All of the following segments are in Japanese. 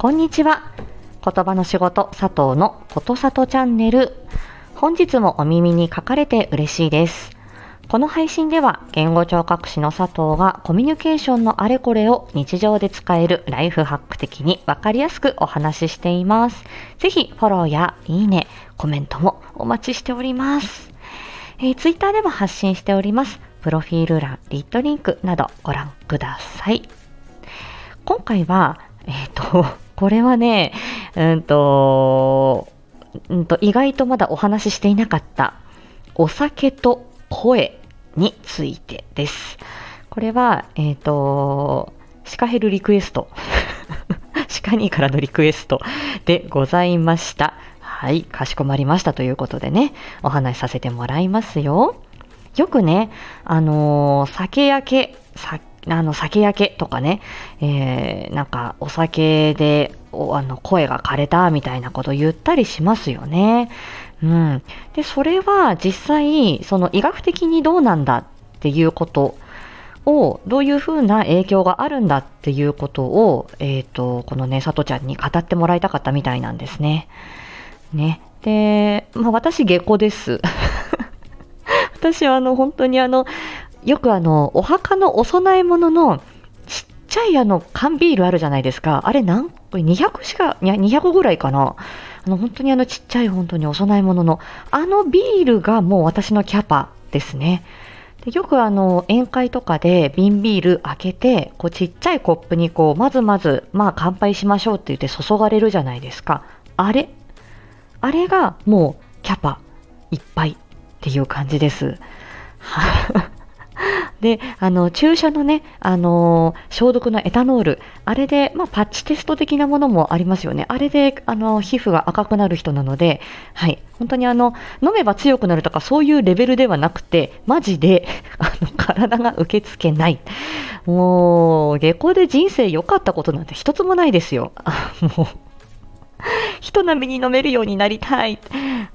こんにちは。言葉の仕事佐藤のことさとチャンネル。本日もお耳に書かれて嬉しいです。この配信では言語聴覚士の佐藤がコミュニケーションのあれこれを日常で使えるライフハック的にわかりやすくお話ししています。ぜひフォローやいいね、コメントもお待ちしております。えー、ツイッターでも発信しております。プロフィール欄、リットリンクなどご覧ください。今回は、えっ、ー、と、これはね、うんと、うんと、意外とまだお話ししていなかった、お酒と声についてです。これは、えっ、ー、と、シカヘルリクエスト。シカニーからのリクエストでございました。はい、かしこまりましたということでね、お話しさせてもらいますよ。よくね、あのー、酒焼け、酒あの、酒焼けとかね、えー、なんかお酒であの声が枯れたみたいなこと言ったりしますよね。うん。で、それは実際、その医学的にどうなんだっていうことを、どういうふうな影響があるんだっていうことを、えっ、ー、と、このね、さとちゃんに語ってもらいたかったみたいなんですね。ね。で、まあ私、下戸です。私はあの、本当にあの、よくあの、お墓のお供え物のちっちゃいあの、缶ビールあるじゃないですか。あれ何、これ200しか、200ぐらいかな。あの、本当にあのちっちゃい本当にお供え物の、あのビールがもう私のキャパですね。でよくあの、宴会とかで瓶ビール開けて、こうちっちゃいコップにこう、まずまず、まあ乾杯しましょうって言って注がれるじゃないですか。あれあれがもうキャパいっぱいっていう感じです。で、あの、注射のね、あの、消毒のエタノール、あれで、まあ、パッチテスト的なものもありますよね。あれで、あの、皮膚が赤くなる人なので、はい、本当にあの、飲めば強くなるとか、そういうレベルではなくて、マジで、あの、体が受け付けない。もう、下校で人生良かったことなんて一つもないですよ。もう、人並みに飲めるようになりたい。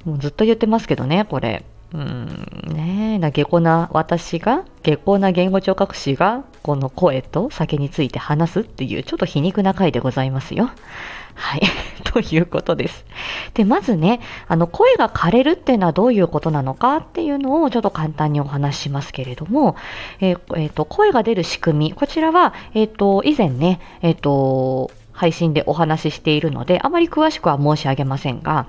もうずっと言ってますけどね、これ。うんねえ、下戸な私が、下戸な言語聴覚士が、この声と酒について話すっていう、ちょっと皮肉な回でございますよ。はい。ということです。で、まずね、あの、声が枯れるっていうのはどういうことなのかっていうのをちょっと簡単にお話しますけれども、えっ、ー、えー、と、声が出る仕組み、こちらは、えっ、ー、と、以前ね、えっ、と、配信でお話ししているので、あまり詳しくは申し上げませんが、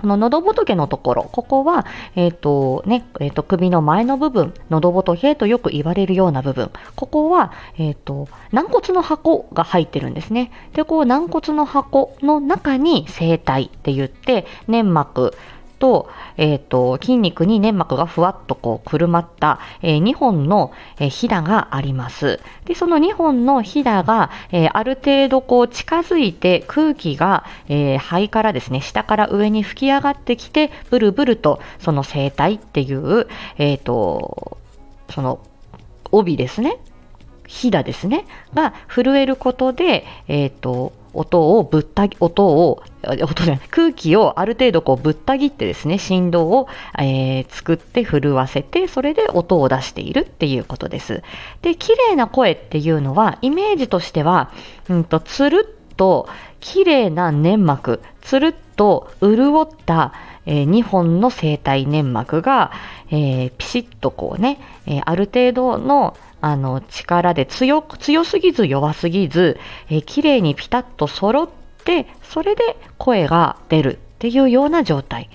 この喉仏のところ、ここは、えっ、ー、とね、えっ、ー、と、首の前の部分、喉仏とよく言われるような部分、ここは、えっ、ー、と、軟骨の箱が入ってるんですね。で、こう、軟骨の箱の中に声帯って言って、粘膜、と、えっ、ー、と、筋肉に粘膜がふわっとこう、くるまった、えー、2本の、えー、ひだがあります。で、その2本のひだが、えー、ある程度こう、近づいて空気が、えー、肺からですね、下から上に吹き上がってきて、ブルブルと、その声帯っていう、えっ、ー、と、その、帯ですね。ひだですね。が震えることで、えっ、ー、と、音をぶった、音を、音じゃない、空気をある程度こうぶった切ってですね、振動を、えー、作って震わせて、それで音を出しているっていうことです。で、綺麗な声っていうのは、イメージとしては、うんと、つるっと綺麗な粘膜、つるっと潤った、えー、2本の声帯粘膜が、えー、ピシッとこうね、え、ある程度のあの力で強強すぎず弱すぎず、えー、綺麗にピタッと揃ってそれで声が出るっていうような状態。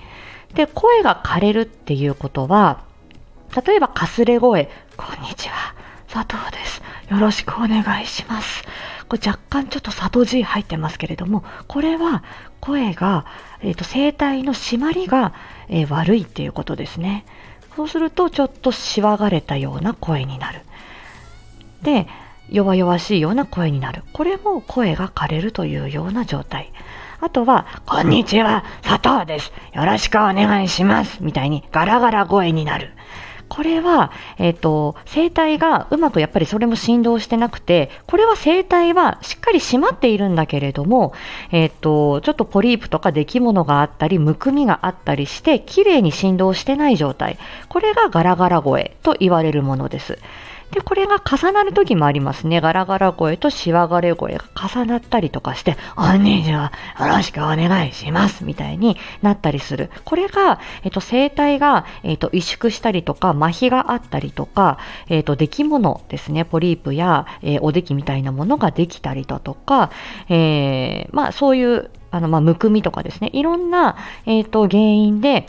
で声が枯れるっていうことは例えばかすれ声こんにちは佐藤です。よろしくお願いします。これ若干ちょっと佐藤 G 入ってますけれどもこれは声が、えーと、声帯の締まりが、えー、悪いっていうことですね。そうするとちょっとしわがれたような声になる。で弱々しいような声になるこれも声が枯れるというような状態あとは、こんにちは、佐藤です。よろしくお願いします。みたいにガラガラ声になる。これは、えっ、ー、と、声帯がうまくやっぱりそれも振動してなくて、これは声帯はしっかり締まっているんだけれども、えっ、ー、と、ちょっとポリープとか出来物があったり、むくみがあったりして、綺麗に振動してない状態。これがガラガラ声と言われるものです。で、これが重なる時もありますね。ガラガラ声とシワガレ声が重なったりとかして、こんにちは、よろしくお願いします、みたいになったりする。これが、えっと、声帯が、えっと、萎縮したりとか、麻痺があったりとか、えっと、出来物ですね、ポリープや、えー、おできみたいなものができたりだとか、えー、まあ、そういう、あの、まあ、むくみとかですね、いろんな、えっと、原因で、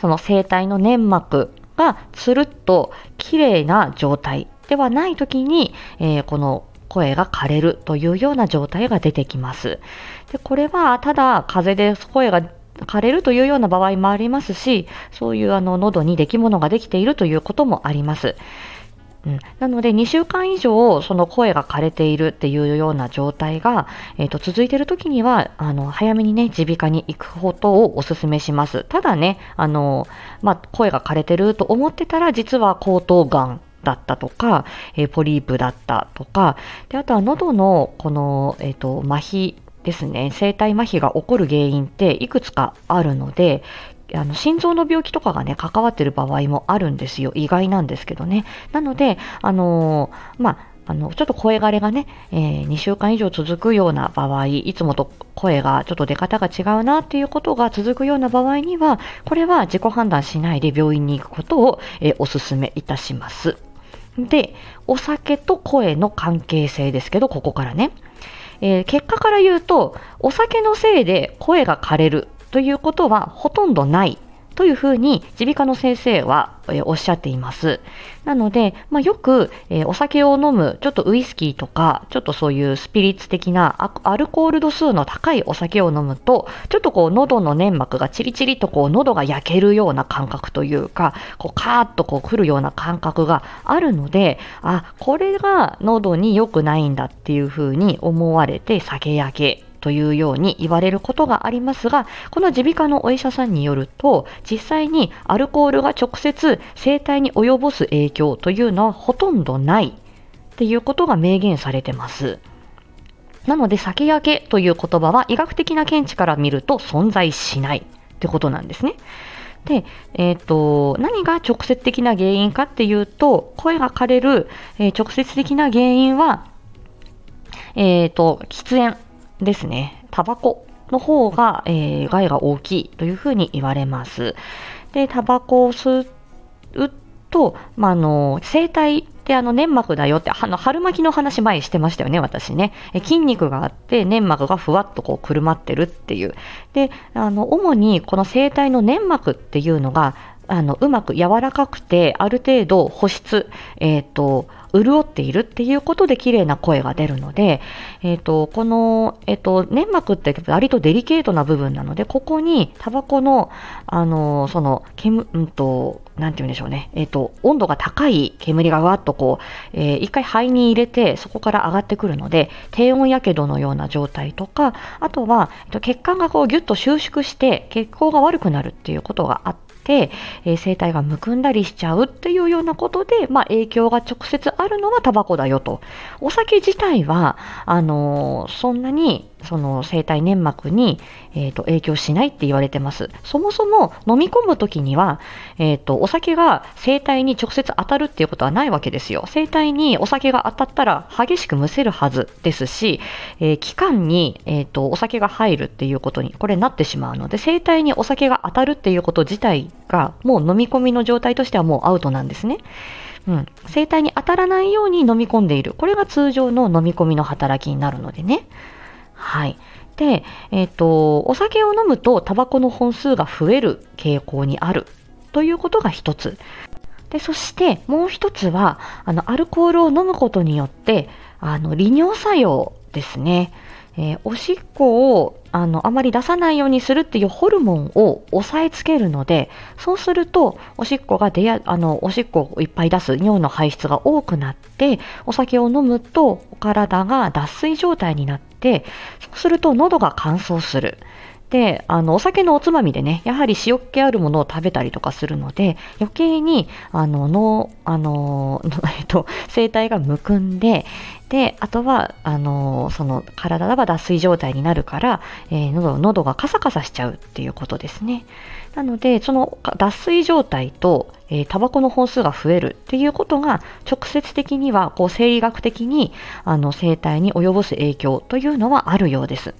その声帯の粘膜がつるっと綺麗な状態ではない時に、えー、この声が枯れるというような状態が出てきます。でこれはただ風で声が枯れるというような場合もありますし、そういうあの喉に出来物ができているということもあります。うん、なので2週間以上その声が枯れているっていうような状態が、えーと、続いている時にはあの早めにね耳鼻科に行くことをお勧めします。ただねあの、まあ、声が枯れてると思ってたら実は喉頭がんだったとか、えー、ポリープだったとかであとは喉のこの、えーと麻痺ですね。声帯麻痺が起こる原因っていくつかあるのであの心臓の病気とかがね、関わってる場合もあるんですよ。意外なんですけどね。なので、あのー、まあ、あの、ちょっと声枯れがね、えー、2週間以上続くような場合、いつもと声がちょっと出方が違うなっていうことが続くような場合には、これは自己判断しないで病院に行くことを、えー、お勧めいたします。で、お酒と声の関係性ですけど、ここからね。えー、結果から言うと、お酒のせいで声が枯れるということはほとんどないというふうに耳鼻科の先生は、えおっしゃっています。なので、まあ、よく、え、お酒を飲む、ちょっとウイスキーとか、ちょっとそういうスピリッツ的なアルコール度数の高いお酒を飲むと、ちょっとこう喉の粘膜がチリチリとこう喉が焼けるような感覚というか、こうカーッとこう来るような感覚があるので、あ、これが喉に良くないんだっていうふうに思われて酒焼けというように言われることがありますが、この耳鼻科のお医者さんによると、実際にアルコールが直接生体に及ぼす影響というのはほとんどないっていうことが明言されてます。なので、酒焼けという言葉は医学的な見地から見ると存在しないってことなんですね。で、え、ー、と、何が直接的な原因かっていうと、声が枯れる、えー、直接的な原因は、えっ、ー、と、喫煙ですね、タバコの方が、えー、害が大きいというふうに言われます。で、タバコを吸うと、まあ、あの、声帯ってあの粘膜だよって、あの春巻きの話前してましたよね、私ね。え筋肉があって粘膜がふわっとこうくるまってるっていう。で、あの、主にこの声帯の粘膜っていうのが、あの、うまく柔らかくて、ある程度保湿、えっ、ー、と、潤っているっていうことで綺麗な声が出るので、えっ、ー、と、この、えっ、ー、と、粘膜って割とデリケートな部分なので、ここにタバコの、あの、その、煙、うんと、なんて言うんでしょうね。えっ、ー、と、温度が高い煙がわっとこう、えー、一回肺に入れて、そこから上がってくるので、低温やけどのような状態とか、あとは、えっと、血管がこうギュッと収縮して、血行が悪くなるっていうことがあって、て、えー、声帯がむくんだりしちゃうっていうようなことで、まあ、影響が直接あるのはタバコだよと。お酒自体は、あのー、そんなにその生体粘膜に、えーと、影響しないって言われてます。そもそも飲み込むときには、えーと、お酒が生体に直接当たるっていうことはないわけですよ。生体にお酒が当たったら激しくむせるはずですし、えー、気管に、えーと、お酒が入るっていうことにこれなってしまうので、生体にお酒が当たるっていうこと自体がもう飲み込みの状態としてはもうアウトなんですね。うん、生体に当たらないように飲み込んでいる。これが通常の飲み込みの働きになるのでね。はい。で、えっ、ー、と、お酒を飲むとタバコの本数が増える傾向にあるということが一つ。で、そしてもう一つは、あの、アルコールを飲むことによって、あの、利尿作用ですね。えー、おしっこをあのあまり出さないようにするっていうホルモンを抑えつけるのでそうするとおしっこが出やあのおしっこをいっぱい出す尿の排出が多くなってお酒を飲むと体が脱水状態になってそうすると喉が乾燥する。で、あの、お酒のおつまみでね、やはり塩っ気あるものを食べたりとかするので、余計に、あの、の、あの、えっと、声帯がむくんで、で、あとは、あの、その、体が脱水状態になるから、えー、喉、喉がカサカサしちゃうっていうことですね。なので、その脱水状態と、えー、タバコの本数が増えるっていうことが、直接的には、こう、生理学的に、あの、生体に及ぼす影響というのはあるようです。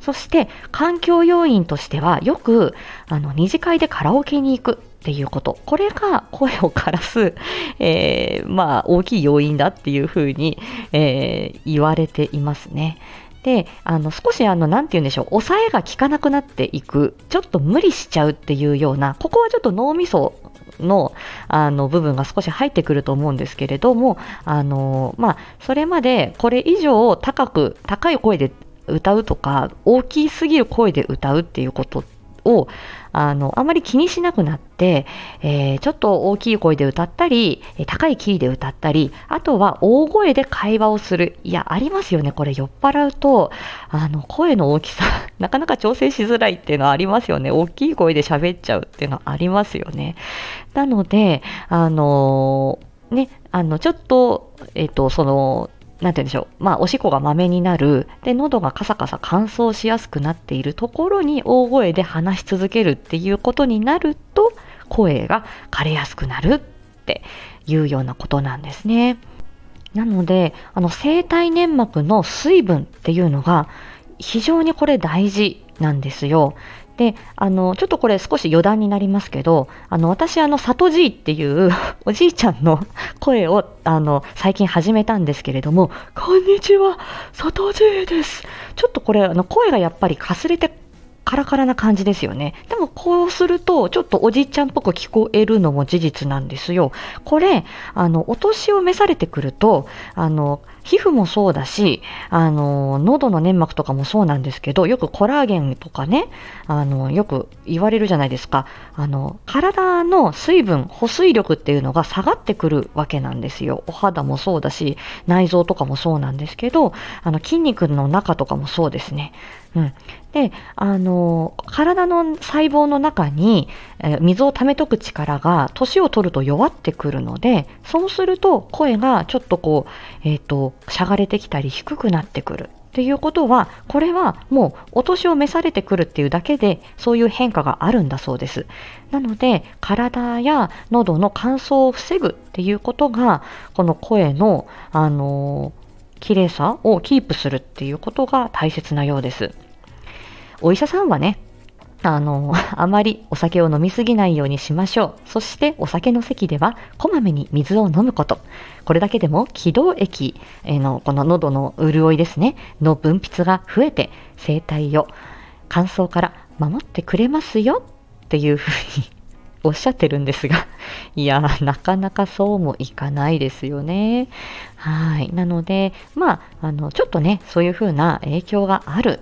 そして環境要因としてはよくあの二次会でカラオケに行くっていうこと。これが声を枯らす、えー、まあ大きい要因だっていうふうに、えー、言われていますね。で、あの少しあの、なんて言うんでしょう、抑えが効かなくなっていく、ちょっと無理しちゃうっていうような、ここはちょっと脳みそのあの部分が少し入ってくると思うんですけれども、あのまあ、それまでこれ以上高く、高い声で歌うとか大きすぎる声で歌うっていうことをあのあまり気にしなくなって、えー、ちょっと大きい声で歌ったり高いキーで歌ったりあとは大声で会話をする。いやありますよねこれ。酔っ払うとあの声の大きさ なかなか調整しづらいっていうのはありますよね。大きい声で喋っちゃうっていうのはありますよね。なのであのねあのちょっとえっ、ー、とそのなんて言うんでしょう。まあ、おしっこがまめになる。で、喉がカサカサ乾燥しやすくなっているところに大声で話し続けるっていうことになると、声が枯れやすくなるっていうようなことなんですね。なので、あの、生体粘膜の水分っていうのが非常にこれ大事なんですよ。で、あの、ちょっとこれ少し余談になりますけど、あの、私、あの、里じいっていう おじいちゃんの 声を、あの、最近始めたんですけれども、こんにちは、里じいです。ちょっとこれ、あの、声がやっぱりかすれてカラカラな感じですよね。でもこうするとちょっとおじいちゃんっぽく聞こえるのも事実なんですよ。これ、あの、お年を召されてくると、あの、皮膚もそうだし、あの、喉の粘膜とかもそうなんですけど、よくコラーゲンとかね、あの、よく言われるじゃないですか。あの、体の水分、保水力っていうのが下がってくるわけなんですよ。お肌もそうだし、内臓とかもそうなんですけど、あの、筋肉の中とかもそうですね。うん。で、あの、体の細胞の中に、えー、水を溜めとく力が年を取ると弱ってくるので、そうすると声がちょっとこう、えっ、ー、と、しゃがれてきたり低くなってくる。っていうことは、これはもうお年を召されてくるっていうだけで、そういう変化があるんだそうです。なので、体や喉の乾燥を防ぐっていうことが、この声の、あの綺麗さをキープするっていうことが大切なようです。お医者さんはね、あの、あまりお酒を飲みすぎないようにしましょう。そしてお酒の席ではこまめに水を飲むこと。これだけでも気道液のこの喉の潤いですね、の分泌が増えて声帯を乾燥から守ってくれますよっていうふうに おっしゃってるんですが、いや、なかなかそうもいかないですよね。はい。なので、まあ、あの、ちょっとね、そういうふうな影響がある。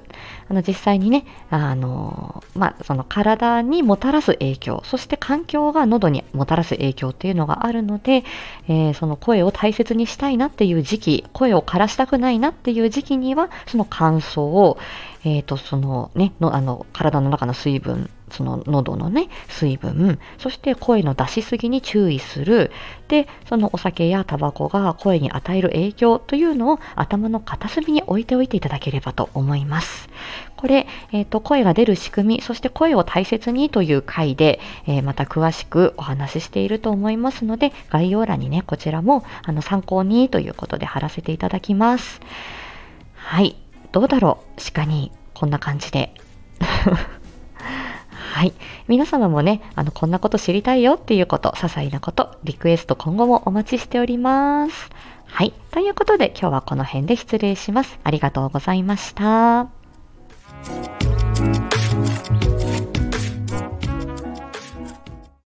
あの、実際にね、あの、まあ、その体にもたらす影響、そして環境が喉にもたらす影響っていうのがあるので、えー、その声を大切にしたいなっていう時期、声を枯らしたくないなっていう時期には、その乾燥を、えっ、ー、と、そのね、の、あの、体の中の水分、その喉のね、水分、そして声の出しすぎに注意する。で、そのお酒やタバコが声に与える影響というのを頭の片隅に置いておいていただければと思います。これ、えっ、ー、と、声が出る仕組み、そして声を大切にという回で、えー、また詳しくお話ししていると思いますので、概要欄にね、こちらもあの参考にということで貼らせていただきます。はい。どうだろう？鹿にこんな感じで。はい。皆様もね、あの、こんなこと知りたいよっていうこと、些細なこと、リクエスト今後もお待ちしております。はい。ということで今日はこの辺で失礼します。ありがとうございました。